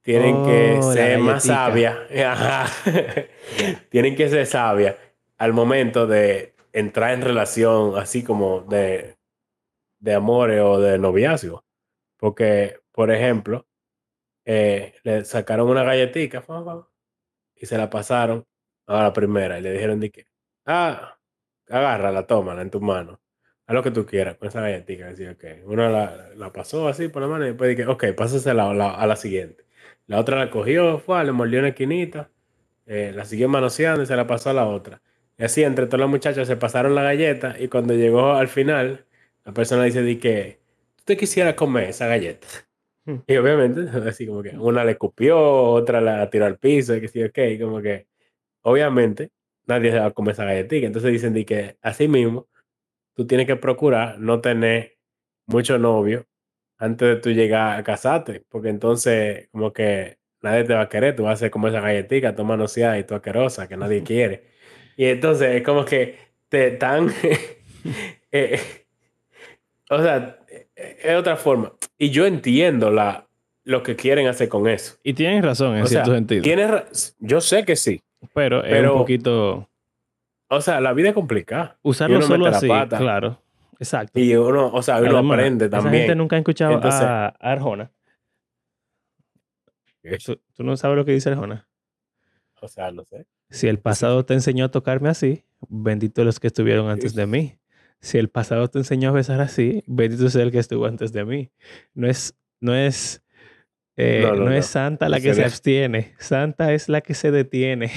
tienen que oh, ser más sabias. tienen que ser sabias. Al momento de entrar en relación así como de, de amores o de noviazgo. Porque, por ejemplo, eh, le sacaron una galletita y se la pasaron a la primera y le dijeron de que, ah, agárrala, tómala en tu mano. Haz lo que tú quieras con esa galletita. Decía, ok. Una la, la, pasó así por la mano y después dije, ok, pásasela a la, a la siguiente. La otra la cogió, fue, le mordió una esquinita, eh, la siguió manoseando y se la pasó a la otra. Y así, entre todas las muchachas se pasaron la galleta y cuando llegó al final, la persona dice di que, ¿tú te quisieras comer esa galleta? Hmm. Y obviamente, así como que una le escupió, otra la tiró al piso, y que sí, ok, como que, obviamente, nadie se va a comer esa galletita. Entonces dicen di que, así mismo, tú tienes que procurar no tener mucho novio antes de tú llegar a casarte, porque entonces como que nadie te va a querer, tú vas a ser como esa galletita, tú manoseada y tú asquerosa, que nadie quiere. Y entonces es como que te están... Eh, o sea, es otra forma. Y yo entiendo la, lo que quieren hacer con eso. Y tienen razón en cierto sentido. Tienes, yo sé que sí. Pero, es un poquito... O sea, la vida es complicada. Usarlo solo así, claro. Exacto. Y uno, o sea, uno aprende también. Esa gente nunca ha escuchado a, Arjona. ¿Tú, no sabes lo que dice Arjona? O sea, no sé. Si el pasado te enseñó a tocarme así, bendito los que estuvieron antes de mí. Si el pasado te enseñó a besar así, bendito sea el que estuvo antes de mí. No es, no es, eh, no, es Santa la que se abstiene. Santa es la que se detiene.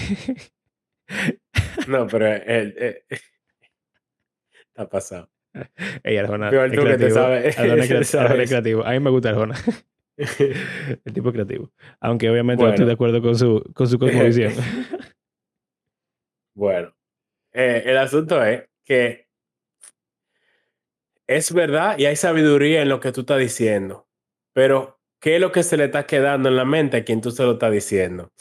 no, pero él, está pasado. Ella Arjona es creativo. A mí me gusta Arjona. el tipo creativo. Aunque obviamente no estoy de acuerdo con su, con su cosmovisión. bueno, eh, el asunto es que es verdad y hay sabiduría en lo que tú estás diciendo, pero ¿qué es lo que se le está quedando en la mente a quien tú se lo estás diciendo?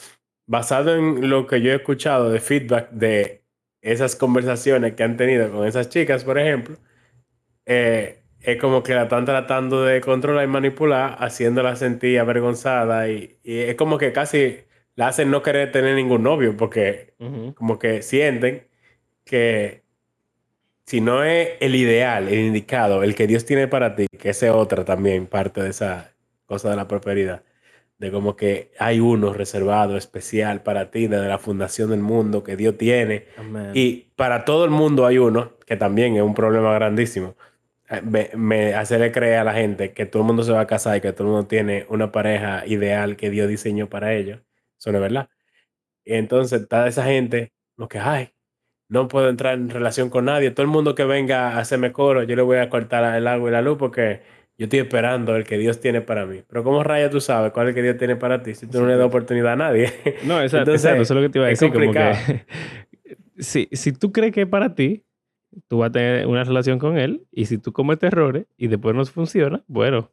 Basado en lo que yo he escuchado de feedback de esas conversaciones que han tenido con esas chicas, por ejemplo, eh, es como que la están tratando de controlar y manipular, haciéndola sentir avergonzada y, es como que casi la hacen no querer tener ningún novio porque como que sienten que si no es el ideal, el indicado, el que Dios tiene para ti, que ese otra también parte de esa cosa de la prosperidad, de como que hay uno reservado, especial para ti, desde la fundación del mundo que Dios tiene. Y para todo el mundo hay uno, que también es un problema grandísimo me, hacerle creer a la gente que todo el mundo se va a casar y que todo el mundo tiene una pareja ideal que Dios diseñó para ellos. Eso no es verdad. Y entonces, toda esa gente, lo que hay, no puedo entrar en relación con nadie. Todo el mundo que venga a hacerme coro, yo le voy a cortar el agua y la luz porque yo estoy esperando el que Dios tiene para mí. Pero ¿cómo raya tú sabes cuál es el que Dios tiene para ti si tú no le das oportunidad a nadie? No, exacto, eso es lo que te iba a decir. Como que, si, si tú crees que es para ti, tú vas a tener una relación con él y si tú cometes errores y después no funciona, bueno,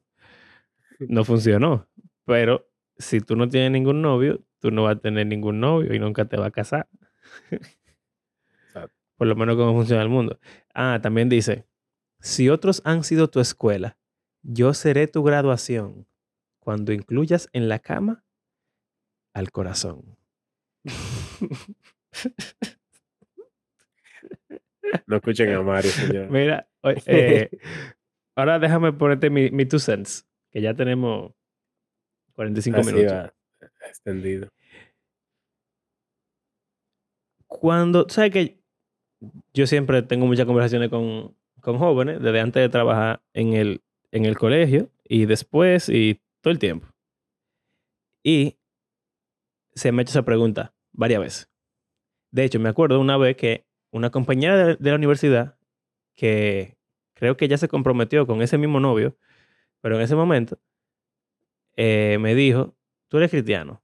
no funcionó. Pero si tú no tienes ningún novio, tú no vas a tener ningún novio y nunca te vas a casar. Por lo menos cómo funciona el mundo. Ah, también dice, si otros han sido tu escuela, yo seré tu graduación cuando incluyas en la cama al corazón. No escuchen a Mario, señor. Mira, eh, ahora déjame ponerte mi, mi two cents, que ya tenemos 45 minutos. extendido. Cuando, ¿sabes que Yo siempre tengo muchas conversaciones con, con jóvenes, desde antes de trabajar en el, en el colegio y después y todo el tiempo. Y se me ha hecho esa pregunta varias veces. De hecho, me acuerdo una vez que una compañera de, la universidad que creo que ya se comprometió con ese mismo novio, pero en ese momento eh, me dijo, tú eres cristiano,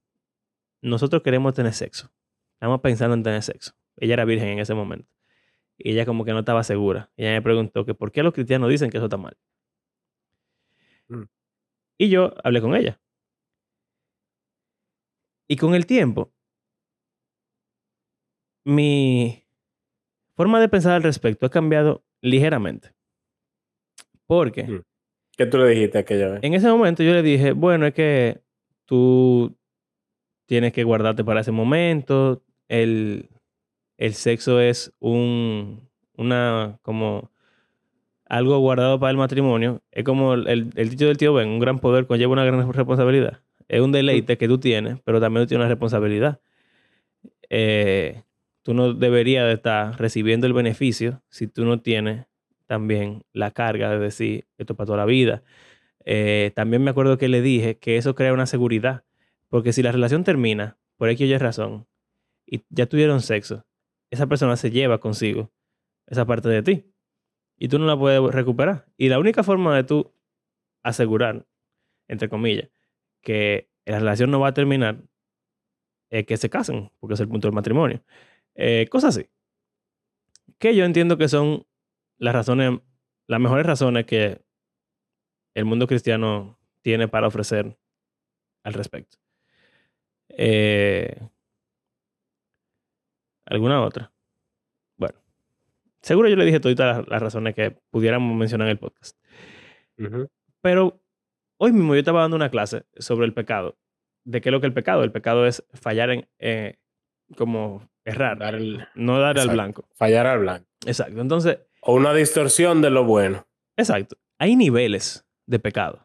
nosotros queremos tener sexo, estamos pensando en tener sexo. Ella era virgen en ese momento. Y ella como que no estaba segura. Y ella me preguntó que por qué los cristianos dicen que eso está mal. Mm. Y yo hablé con ella. Y con el tiempo, mi, forma de pensar al respecto ha cambiado ligeramente. Porque... Mm. ¿Qué tú le dijiste aquella vez? En ese momento yo le dije, bueno, es que tú tienes que guardarte para ese momento. El, el sexo es un, una, como algo guardado para el matrimonio, es como el, el dicho del tío Ben, un gran poder conlleva una gran responsabilidad. Es un deleite que tú tienes, pero también tú tienes una responsabilidad. Eh, tú no deberías de estar recibiendo el beneficio si tú no tienes también la carga de decir esto para toda la vida. Eh, también me acuerdo que le dije que eso crea una seguridad, porque si la relación termina, por X o Y razón, y ya tuvieron sexo, esa persona se lleva consigo esa parte de ti y tú no la puedes recuperar. Y la única forma de tú asegurar, entre comillas, que la relación no va a terminar es que se casen, porque es el punto del matrimonio. Eh, cosas así. Que yo entiendo que son las razones, las mejores razones que el mundo cristiano tiene para ofrecer al respecto. Eh, ¿Alguna otra? Bueno, seguro yo le dije todas las, razones que pudiéramos mencionar en el podcast. Pero hoy mismo yo estaba dando una clase sobre el pecado. ¿De qué es lo que es el pecado? El pecado es fallar en, eh, como errar, no dar al blanco. Fallar al blanco. Exacto. Entonces. O una distorsión de lo bueno. Exacto. Hay niveles de pecado.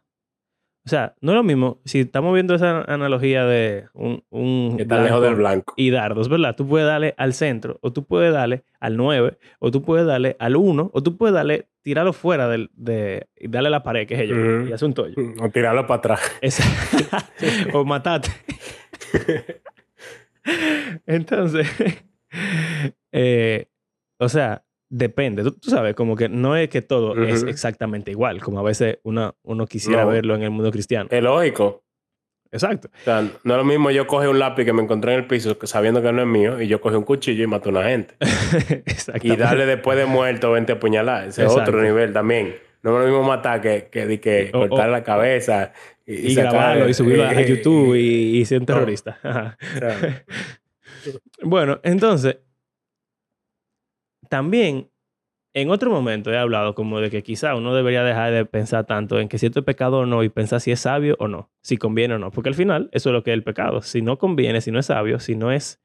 O sea, no es lo mismo si estamos viendo esa analogía de un, un está lejos del blanco y dardos, ¿verdad? Tú puedes darle al centro, o tú puedes darle al 9, o tú puedes darle al 1, o tú puedes darle, tirarlo fuera del, de, y darle a la pared, que es ello, y hace un tollo. O tirarlo para atrás. o matarte. Entonces, eh, o sea, depende. Tú, sabes, como que no es que todo es exactamente igual, como a veces uno, uno quisiera verlo en el mundo cristiano. Es lógico. Exacto. O sea, no es lo mismo yo coge un lápiz que me encontré en el piso sabiendo que no es mío y yo coge un cuchillo y mato a una gente. y darle después de muerto 20 puñaladas. Ese es otro nivel también. No es lo mismo matar que, que, que cortar la cabeza y, grabarlo y subirlo a YouTube y, ser un terrorista. bueno, entonces, también en otro momento he hablado como de que quizá uno debería dejar de pensar tanto en que si esto es pecado o no y pensar si es sabio o no, si conviene o no, porque al final eso es lo que es el pecado. Si no conviene, si no es sabio, si no es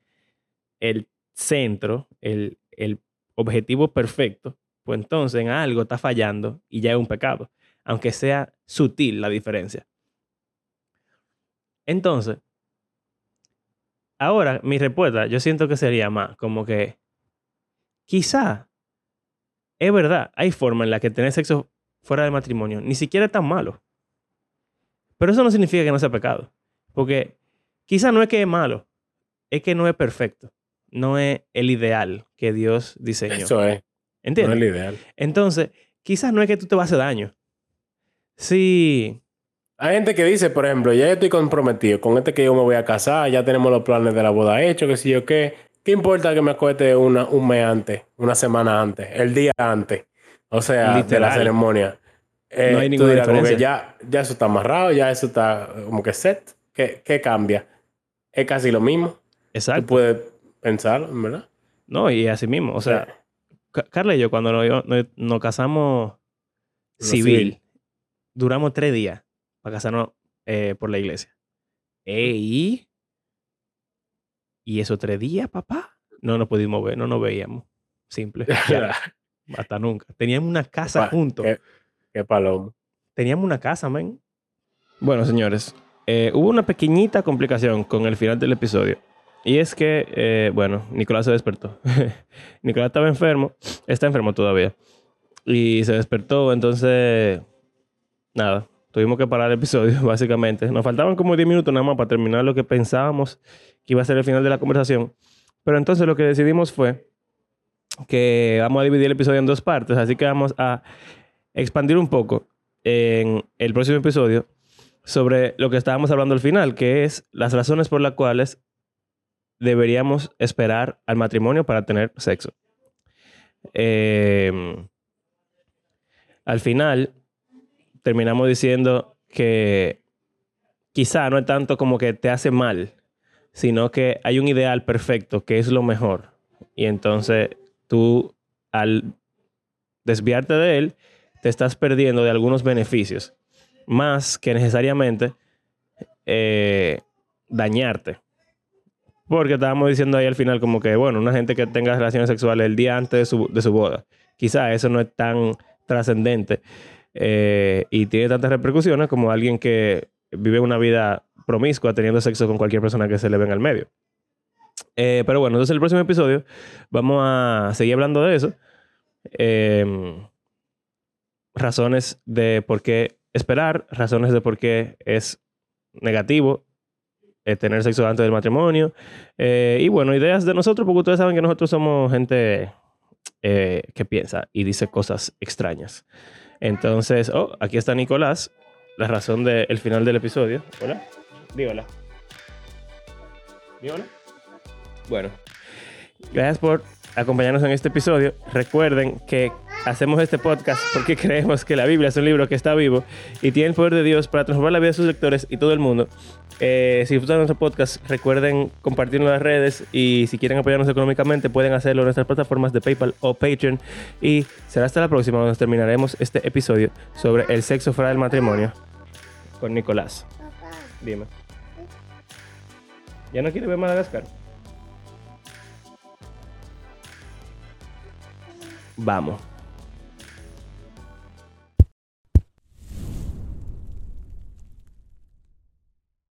el centro, el, el objetivo perfecto, pues entonces en algo está fallando y ya es un pecado, aunque sea sutil la diferencia. Entonces, ahora mi respuesta yo siento que sería más como que quizá es verdad, hay forma en la que tener sexo fuera del matrimonio ni siquiera es tan malo. Pero eso no significa que no sea pecado. Porque quizá no es que es malo, es que no es perfecto. No es el ideal que Dios diseñó. Eso es. ¿Entiendes? No es el ideal. Entonces, quizás no es que tú te vas a hacer daño. Sí. Hay gente que dice, por ejemplo, ya yo estoy comprometido con este que yo me voy a casar, ya tenemos los planes de la boda hechos, que si yo qué. ¿Qué importa que me acueste una, un mes antes, una semana antes, el día antes? O sea, de la ceremonia. Eh, no hay ninguna diferencia. ya, ya eso está amarrado, ya eso está como que set. ¿Qué, ¿Qué, cambia? Es casi lo mismo. Exacto. Tú puedes pensarlo, ¿verdad? No, y así mismo. O sea, Carla y yo, cuando nos, casamos civil, duramos tres días para casarnos eh, por la iglesia. Ey. Y esos tres días, papá, no nos pudimos ver, no nos veíamos. Simple. hasta nunca. Teníamos una casa juntos. Qué, palomo. Teníamos una casa, men. Bueno, señores, eh, hubo una pequeñita complicación con el final del episodio. Y es que, eh, bueno, Nicolás se despertó. Nicolás estaba enfermo, está enfermo todavía. Y se despertó, entonces, nada, tuvimos que parar el episodio, básicamente. Nos faltaban como 10 minutos nada más para terminar lo que pensábamos que iba a ser el final de la conversación. Pero entonces lo que decidimos fue que vamos a dividir el episodio en dos partes, así que vamos a expandir un poco en el próximo episodio sobre lo que estábamos hablando al final, que es las razones por las cuales deberíamos esperar al matrimonio para tener sexo. Em, al final, terminamos diciendo que quizá no es tanto como que te hace mal sino que hay un ideal perfecto que es lo mejor. Y entonces tú, al desviarte de él, te estás perdiendo de algunos beneficios, más que necesariamente eh, dañarte. Porque estábamos diciendo ahí al final como que, bueno, una gente que tenga relaciones sexuales el día antes de su, de su boda, quizá eso no es tan trascendente eh, y tiene tantas repercusiones como alguien que vive una vida promiscua teniendo sexo con cualquier persona que se le venga al medio. Eh, pero bueno, entonces el próximo episodio vamos a seguir hablando de eso. Em, razones de por qué esperar, razones de por qué es negativo eh, tener sexo antes del matrimonio. Eh, y bueno, ideas de nosotros, porque ustedes saben que nosotros somos gente que piensa y dice cosas extrañas. Entonces, oh, aquí está Nicolás, la razón del final del episodio. Hola, di hola. Di hola. Bueno, gracias por acompañarnos en este episodio. Recuerden que hacemos este podcast porque creemos que la Biblia es un libro que está vivo y tiene el poder de Dios para transformar la vida de sus lectores y todo el mundo. Eh, si disfrutan nuestro podcast, recuerden compartirlo en las redes y si quieren apoyarnos económicamente pueden hacerlo en nuestras plataformas de PayPal o Patreon. Y será hasta la próxima donde terminaremos este episodio sobre el sexo fuera del matrimonio con Nicolás. Dime. ¿Ya no quiere ver Madagascar? Vamos.